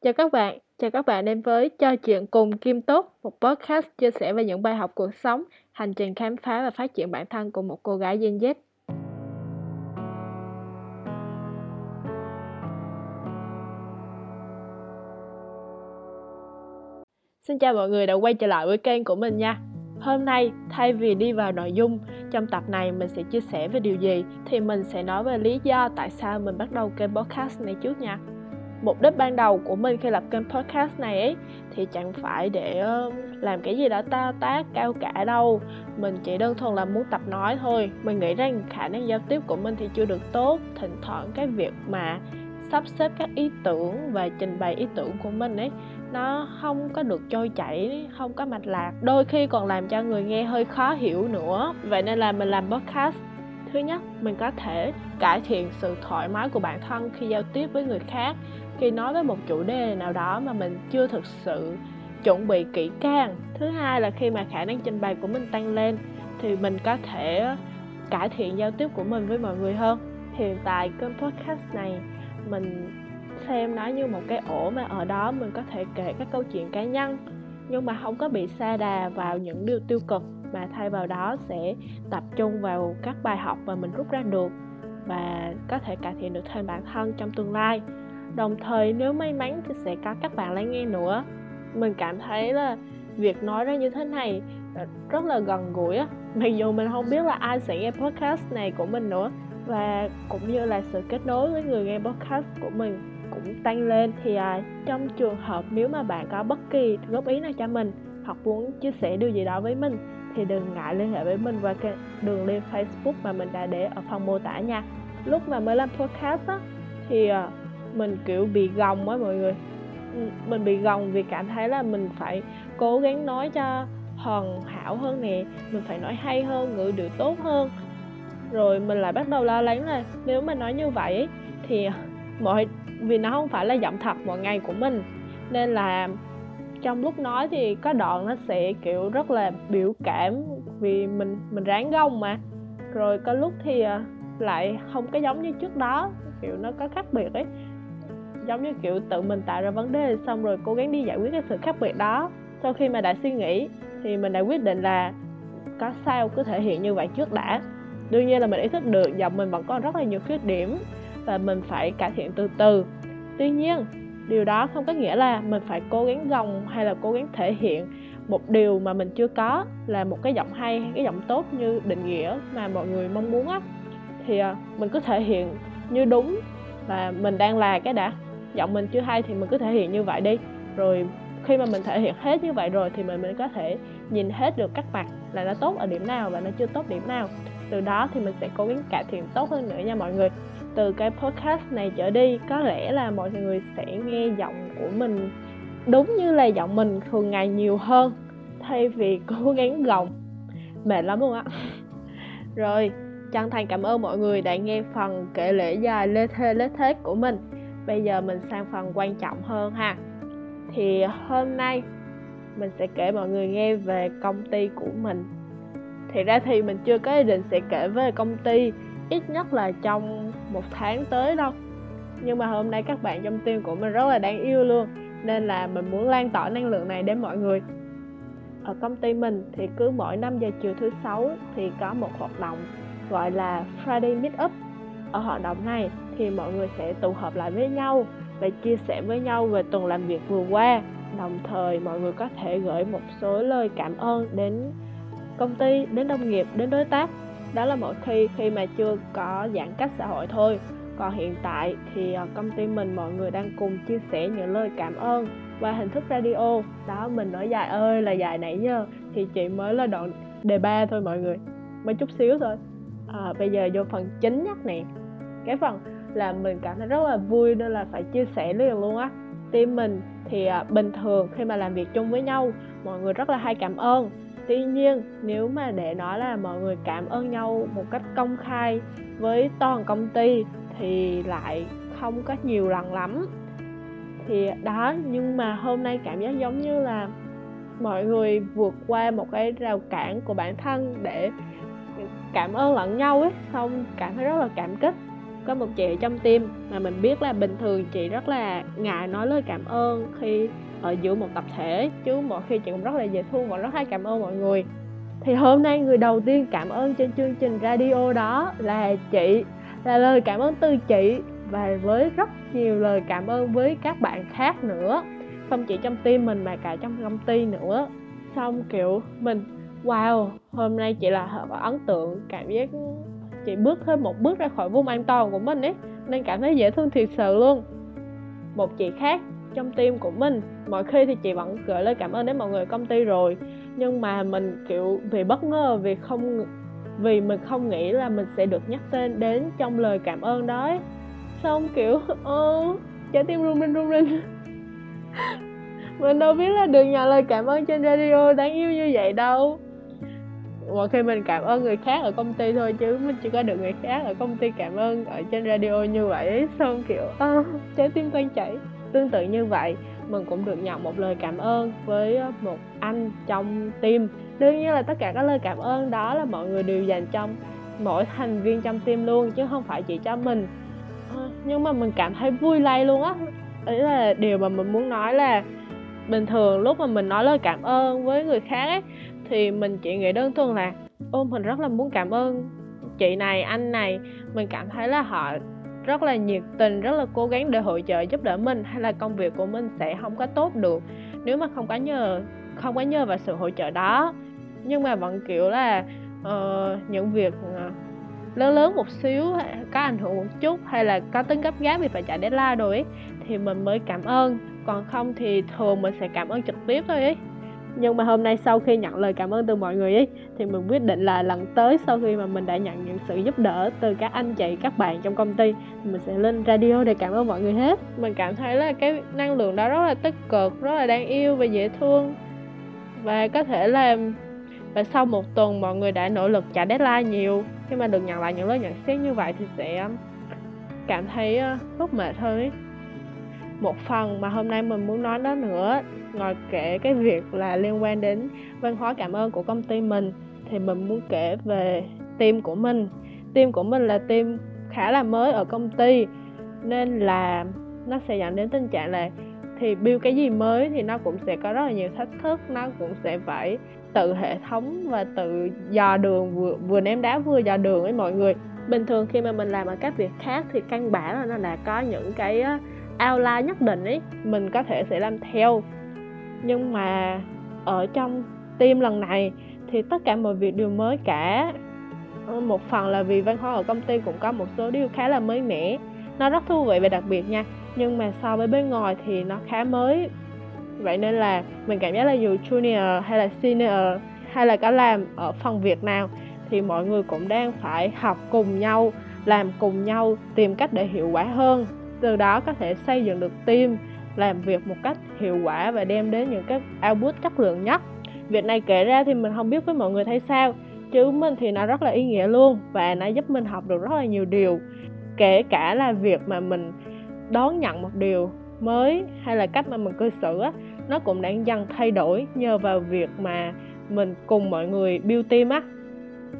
Chào các bạn, chào các bạn đến với Cho chuyện cùng Kim Tốt, một podcast chia sẻ về những bài học cuộc sống, hành trình khám phá và phát triển bản thân của một cô gái Gen Z. Xin chào mọi người đã quay trở lại với kênh của mình nha. Hôm nay, thay vì đi vào nội dung, trong tập này mình sẽ chia sẻ về điều gì thì mình sẽ nói về lý do tại sao mình bắt đầu kênh podcast này trước nha mục đích ban đầu của mình khi lập kênh podcast này ấy, thì chẳng phải để ờ, làm cái gì đó ta tác cao cả đâu. Mình chỉ đơn thuần là muốn tập nói thôi. Mình nghĩ rằng khả năng giao tiếp của mình thì chưa được tốt. Thỉnh thoảng cái việc mà sắp xếp các ý tưởng và trình bày ý tưởng của mình ấy, nó không có được trôi chảy, không có mạch lạc. Đôi khi còn làm cho người nghe hơi khó hiểu nữa. Vậy nên là mình làm podcast thứ nhất, mình có thể cải thiện sự thoải mái của bản thân khi giao tiếp với người khác. Khi nói với một chủ đề nào đó mà mình chưa thực sự chuẩn bị kỹ càng. Thứ hai là khi mà khả năng trình bày của mình tăng lên, thì mình có thể cải thiện giao tiếp của mình với mọi người hơn. Hiện tại kênh podcast này, mình xem nó như một cái ổ mà ở đó mình có thể kể các câu chuyện cá nhân, nhưng mà không có bị xa đà vào những điều tiêu cực mà thay vào đó sẽ tập trung vào các bài học mà mình rút ra được và có thể cải thiện được thêm bản thân trong tương lai. Đồng thời nếu may mắn thì sẽ có các bạn lắng nghe nữa. Mình cảm thấy là việc nói ra như thế này ờ, rất là gần gũi á. Mặc dù mình không biết là ai sẽ nghe podcast này của mình nữa và cũng như là sự kết nối với người nghe podcast của mình cũng tăng lên thì à, trong trường hợp nếu mà bạn có bất kỳ góp ý nào cho mình hoặc muốn chia sẻ điều gì đó với mình thì đừng ngại liên hệ với mình qua cái đường link Facebook mà mình đã để ở phần mô tả nha. Lúc mà mới làm podcast á, thì ờ, mình, kiểu, bị gồng á mọi người. Ừ, mình bị gồng vì cảm thấy là mình phải cố gắng nói cho hoàn hảo hơn nè, mình phải nói hay hơn, ngữ điệu tốt hơn. Rồi mình lại bắt đầu lo lắng là nếu mà nói như vậy thì ờ, mọi, vì nó không phải là giọng thật mọi ngày của mình, nên là trong lúc nói thì có đoạn nó sẽ, kiểu, rất là biểu cảm vì mình mình ráng gông mà. Rồi có lúc thì à, lại không có giống như trước đó, kiểu, nó có khác biệt ấy. Giống như, kiểu, tự mình tạo ra vấn đề xong rồi cố gắng đi giải quyết cái sự khác biệt đó. Sau khi mà đã suy nghĩ thì mình đã quyết định là có sao cứ thể hiện như vậy trước đã. Đương nhiên là mình ý thức được giọng mình vẫn còn rất là nhiều khuyết điểm và mình phải cải thiện từ từ. Tuy nhiên điều đó không có nghĩa là mình phải cố gắng gồng hay là cố gắng thể hiện. Một điều mà mình chưa có là một cái giọng hay, cái giọng tốt như định nghĩa mà mọi người mong muốn á. Thì à, mình cứ thể hiện như đúng là mình đang là cái đã. Giọng mình chưa hay thì mình cứ thể hiện như vậy đi. Rồi khi mà mình thể hiện hết như vậy rồi thì mình mới có thể nhìn hết được các mặt là nó tốt ở điểm nào và nó chưa tốt điểm nào. Từ đó thì mình sẽ cố gắng cải thiện tốt hơn nữa nha mọi người từ cái podcast này trở đi, có lẽ là mọi người sẽ nghe giọng của mình đúng như là giọng mình thường ngày nhiều hơn, thay vì cố gắng gồng. Mệt lắm luôn á. Rồi, chân thành cảm ơn mọi người đã nghe phần kể lễ dài lê thê lết thết của mình. Bây giờ mình sang phần quan trọng hơn ha. Thì hôm nay mình sẽ kể mọi người nghe về công ty của mình. Thì ra thì mình chưa có ý định sẽ kể về công ty ít nhất là trong một tháng tới đâu. Nhưng mà hôm nay các bạn trong team của mình rất là đáng yêu luôn, nên là mình muốn lan tỏa năng lượng này đến mọi người. Ở công ty mình thì cứ mỗi 5 giờ chiều thứ sáu thì có một hoạt động gọi là Friday Meetup. Ở hoạt động này thì mọi người sẽ tụ họp lại với nhau và chia sẻ với nhau về tuần làm việc vừa qua. Đồng thời mọi người có thể gửi một số lời cảm ơn đến công ty, đến đồng nghiệp, đến đối tác đó là mỗi khi khi mà chưa có giãn cách xã hội thôi. Còn hiện tại thì ờ, công ty mình mọi người đang cùng chia sẻ những lời cảm ơn qua hình thức radio. Đó mình nói dài ơi là dài nãy nhá thì chị mới là đoạn đề ba thôi mọi người. Mới chút xíu thôi. À, bây giờ vô phần chính nhất nè. Cái phần là mình cảm thấy rất là vui nên là phải chia sẻ liền luôn á. Team mình thì à, bình thường khi mà làm việc chung với nhau mọi người rất là hay cảm ơn tuy nhiên, nếu mà để nói là mọi người cảm ơn nhau một cách công khai với toàn công ty thì lại không có nhiều lần lắm. Thì đó, nhưng mà hôm nay cảm giác giống như là mọi người vượt qua một cái rào cản của bản thân để cảm ơn lẫn nhau ấy, xong cảm thấy rất là cảm kích. Có một chị ở trong tim mà mình biết là bình thường chị rất là ngại nói lời cảm ơn khi ở giữa một tập thể. Chứ mọi khi chị cũng rất là dễ thương và rất hay cảm ơn mọi người. Thì hôm nay người đầu tiên cảm ơn trên chương trình radio đó là chị, là lời cảm ơn từ chị và với rất nhiều lời cảm ơn với các bạn khác nữa. Không chỉ trong team mình mà cả trong công ty nữa. Xong kiểu mình, wow, hôm nay chị là ấn tượng, cảm giác chị bước thêm một bước ra khỏi vùng an toàn của mình ấy, nên cảm thấy dễ thương thiệt sự luôn. Một chị khác trong team của mình. Mọi khi thì chị vẫn gửi lời cảm ơn đến mọi người công ty rồi. Nhưng mà mình kiểu vì bất ngờ vì không vì mình không nghĩ là mình sẽ được nhắc tên đến trong lời cảm ơn đó ấy. xong kiểu ơ ờ, trái tim run rinh run rinh. Mình đâu biết là được nhận lời cảm ơn trên radio đáng yêu như vậy đâu. Mọi khi mình cảm ơn người khác ở công ty thôi chứ mình chỉ có được người khác ở công ty cảm ơn ở trên radio như vậy xong kiểu à, trái tim tan chảy tương tự như vậy, mình cũng được nhận một lời cảm ơn với ờ, một anh trong team. Đương nhiên là tất cả các lời cảm ơn đó là mọi người đều dành cho mỗi thành viên trong team luôn, chứ không phải chỉ cho mình. Ờ, nhưng mà mình cảm thấy vui lây luôn á. Đấy là điều mà mình muốn nói là bình thường lúc mà mình nói lời cảm ơn với người khác ấy, thì mình chỉ nghĩ đơn thuần là, ô, mình rất là muốn cảm ơn chị này, anh này. Mình cảm thấy là họ rất là nhiệt tình rất là cố gắng để hỗ trợ giúp đỡ mình hay là công việc của mình sẽ không có tốt được. Nếu mà không có nhờ không có nhờ vào sự hỗ trợ đó. Nhưng mà vẫn kiểu là uh, những việc uh, lớn lớn một xíu có ảnh hưởng một chút hay là có tính gấp gáp vì phải chạy deadline rồi ấy, thì mình mới cảm ơn. Còn không thì thường mình sẽ cảm ơn trực tiếp thôi ấy nhưng mà hôm nay sau khi nhận lời cảm ơn từ mọi người ấy, thì mình quyết định là lần tới sau khi mà mình đã nhận những sự giúp đỡ từ các anh chị, các bạn trong công ty, thì mình sẽ lên radio để cảm ơn mọi người hết. Mình cảm thấy là cái năng lượng đó rất là tích cực, rất là đáng yêu và dễ thương. Và có thể là, và sau một tuần mọi người đã nỗ lực trả deadline nhiều, khi mà được nhận lại những lời nhận xét như vậy thì sẽ um, cảm thấy uh, rất mệt hơn ấy. Một phần mà hôm nay mình muốn nói đó nữa ngoài kể cái việc là liên quan đến văn hóa cảm ơn của công ty mình, thì mình muốn kể về team của mình. Team của mình là team khá là mới ở công ty, nên là nó sẽ dẫn đến tình trạng là thì build cái gì mới thì nó cũng sẽ có rất là nhiều thách thức, nó cũng sẽ phải tự hệ thống và tự dò đường, vừa vừa ném đá vừa dò đường với mọi người. Bình thường khi mà mình làm ở các việc khác thì căn bản là nó đã có những cái outline nhất định ấy, mình có thể sẽ làm theo nhưng mà ở trong team lần này thì tất cả mọi việc đều mới cả. Ờ, một phần là vì văn hóa ở công ty cũng có một số điều khá là mới mẻ. Nó rất thú vị và đặc biệt nha. Nhưng mà so với bên ngoài thì nó khá mới. Vậy nên là mình cảm giác là dù junior hay là senior hay là có làm ở phần việc nào thì mọi người cũng đang phải học cùng nhau, làm cùng nhau, tìm cách để hiệu quả hơn. Từ đó có thể xây dựng được team làm việc một cách hiệu quả và đem đến những cái output chất lượng nhất. Việc này kể ra thì mình không biết với mọi người thấy sao. Chứ mình thì nó rất là ý nghĩa luôn và nó giúp mình học được rất là nhiều điều. Kể cả là việc mà mình đón nhận một điều mới hay là cách mà mình cư xử á, nó cũng đang dần thay đổi nhờ vào việc mà mình cùng mọi người build team á.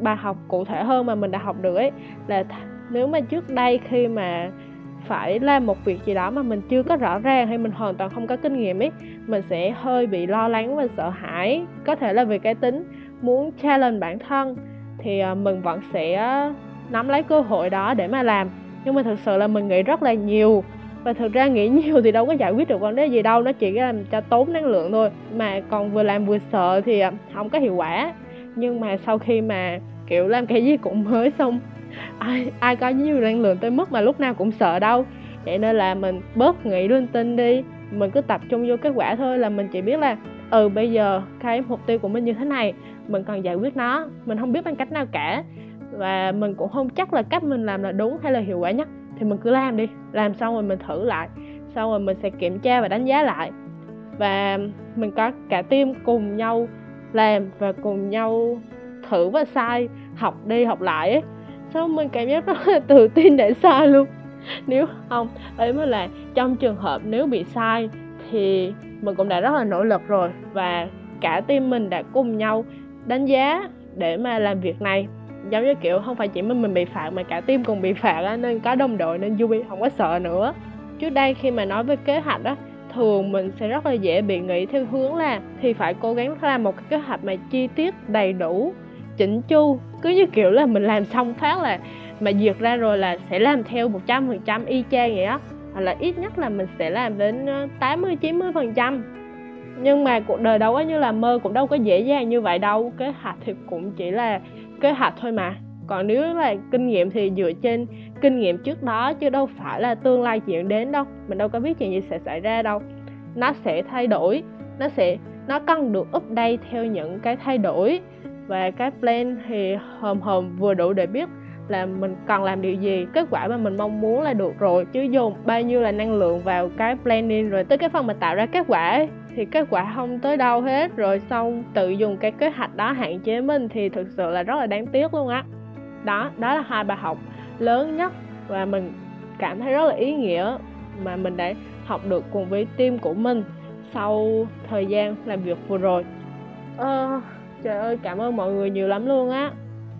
Bài học cụ thể hơn mà mình đã học được ấy là nếu mà trước đây khi mà phải làm một việc gì đó mà mình chưa có rõ ràng hay mình hoàn toàn không có kinh nghiệm ấy, mình sẽ hơi bị lo lắng và sợ hãi. Có thể là vì cái tính muốn challenge bản thân thì ờ, mình vẫn sẽ ờ, nắm lấy cơ hội đó để mà làm. Nhưng mà thực sự là mình nghĩ rất là nhiều và thực ra nghĩ nhiều thì đâu có giải quyết được vấn đề gì đâu, nó chỉ làm cho tốn năng lượng thôi. Mà còn vừa làm vừa sợ thì ờ, không có hiệu quả. Nhưng mà sau khi mà, kiểu, làm cái gì cũng mới xong ai ai có nhiều năng lượng tới mức mà lúc nào cũng sợ đâu. Vậy nên là mình bớt nghĩ linh tinh đi. Mình cứ tập trung vô kết quả thôi là mình chỉ biết là ừ bây giờ cái mục tiêu của mình như thế này, mình cần giải quyết nó. Mình không biết bằng cách nào cả. Và mình cũng không chắc là cách mình làm là đúng hay là hiệu quả nhất. Thì mình cứ làm đi. Làm xong rồi mình thử lại. Xong rồi mình sẽ kiểm tra và đánh giá lại. Và mình có cả team cùng nhau làm và cùng nhau thử và sai, học đi học lại ấy sao mình cảm giác rất là tự tin để sai luôn? Nếu không, ấy mới là trong trường hợp nếu bị sai thì mình cũng đã rất là nỗ lực rồi và cả team mình đã cùng nhau đánh giá để mà làm việc này. Giống như kiểu không phải chỉ mình mình bị phạt mà cả team cùng bị phạt á, nên có đồng đội nên vui không có sợ nữa. Trước đây khi mà nói về kế hoạch á, thường mình sẽ rất là dễ bị nghĩ theo hướng là thì phải cố gắng làm một cái kế hoạch mà chi tiết đầy đủ, chỉnh chu cứ như kiểu là mình làm xong phát là, mà duyệt ra rồi là sẽ làm theo một trăm phần trăm y chang vậy á. Hoặc là ít nhất là mình sẽ làm đến ờ, 80 90 phần trăm. Nhưng mà cuộc đời đâu có như là mơ, cũng đâu có dễ dàng như vậy đâu. Kế hoạch thì cũng chỉ là kế hoạch thôi mà. Còn nếu là kinh nghiệm thì dựa trên kinh nghiệm trước đó, chứ đâu phải là tương lai chuyện đến đâu. Mình đâu có biết chuyện gì sẽ xảy ra đâu. Nó sẽ thay đổi. Nó sẽ, nó cần được update theo những cái thay đổi và cái plan thì hòm hòm vừa đủ để biết là mình cần làm điều gì kết quả mà mình mong muốn là được rồi chứ dùng bao nhiêu là năng lượng vào cái planning rồi tới cái phần mà tạo ra kết quả ấy, thì kết quả không tới đâu hết. Rồi xong tự dùng cái kế hoạch đó hạn chế mình thì thực sự là rất là đáng tiếc luôn á. Đó đó là hai bài học lớn nhất và mình cảm thấy rất là ý nghĩa mà mình đã học được cùng với team của mình sau thời gian làm việc vừa rồi. Uh, trời ơi, cảm ơn mọi người nhiều lắm luôn á.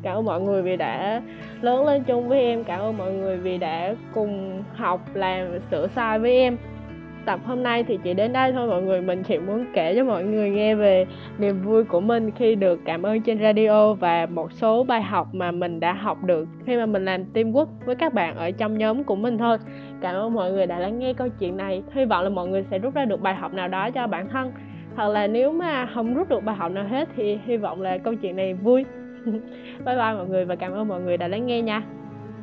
Cảm ơn mọi người vì đã lớn lên chung với em. Cảm ơn mọi người vì đã cùng học, làm, sửa sai với em. Tập hôm nay thì chỉ đến đây thôi mọi người. Mình chỉ muốn kể cho mọi người nghe về niềm vui của mình khi được cảm ơn trên radio và một số bài học mà mình đã học được khi mà mình làm teamwork với các bạn ở trong nhóm của mình thôi. Cảm ơn mọi người đã lắng nghe câu chuyện này. Hy vọng là mọi người sẽ rút ra được bài học nào đó cho bản thân hoặc là nếu mà không rút được bài học nào hết thì hy vọng là câu chuyện này vui bye bye mọi người và cảm ơn mọi người đã lắng nghe nha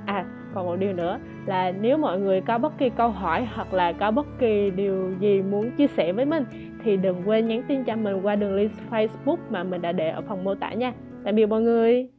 à còn một điều nữa là nếu mọi người có bất kỳ câu hỏi hoặc là có bất kỳ điều gì muốn chia sẻ với mình thì đừng quên nhắn tin cho mình qua đường link Facebook mà mình đã để ở phần mô tả nha. Tạm biệt mọi người.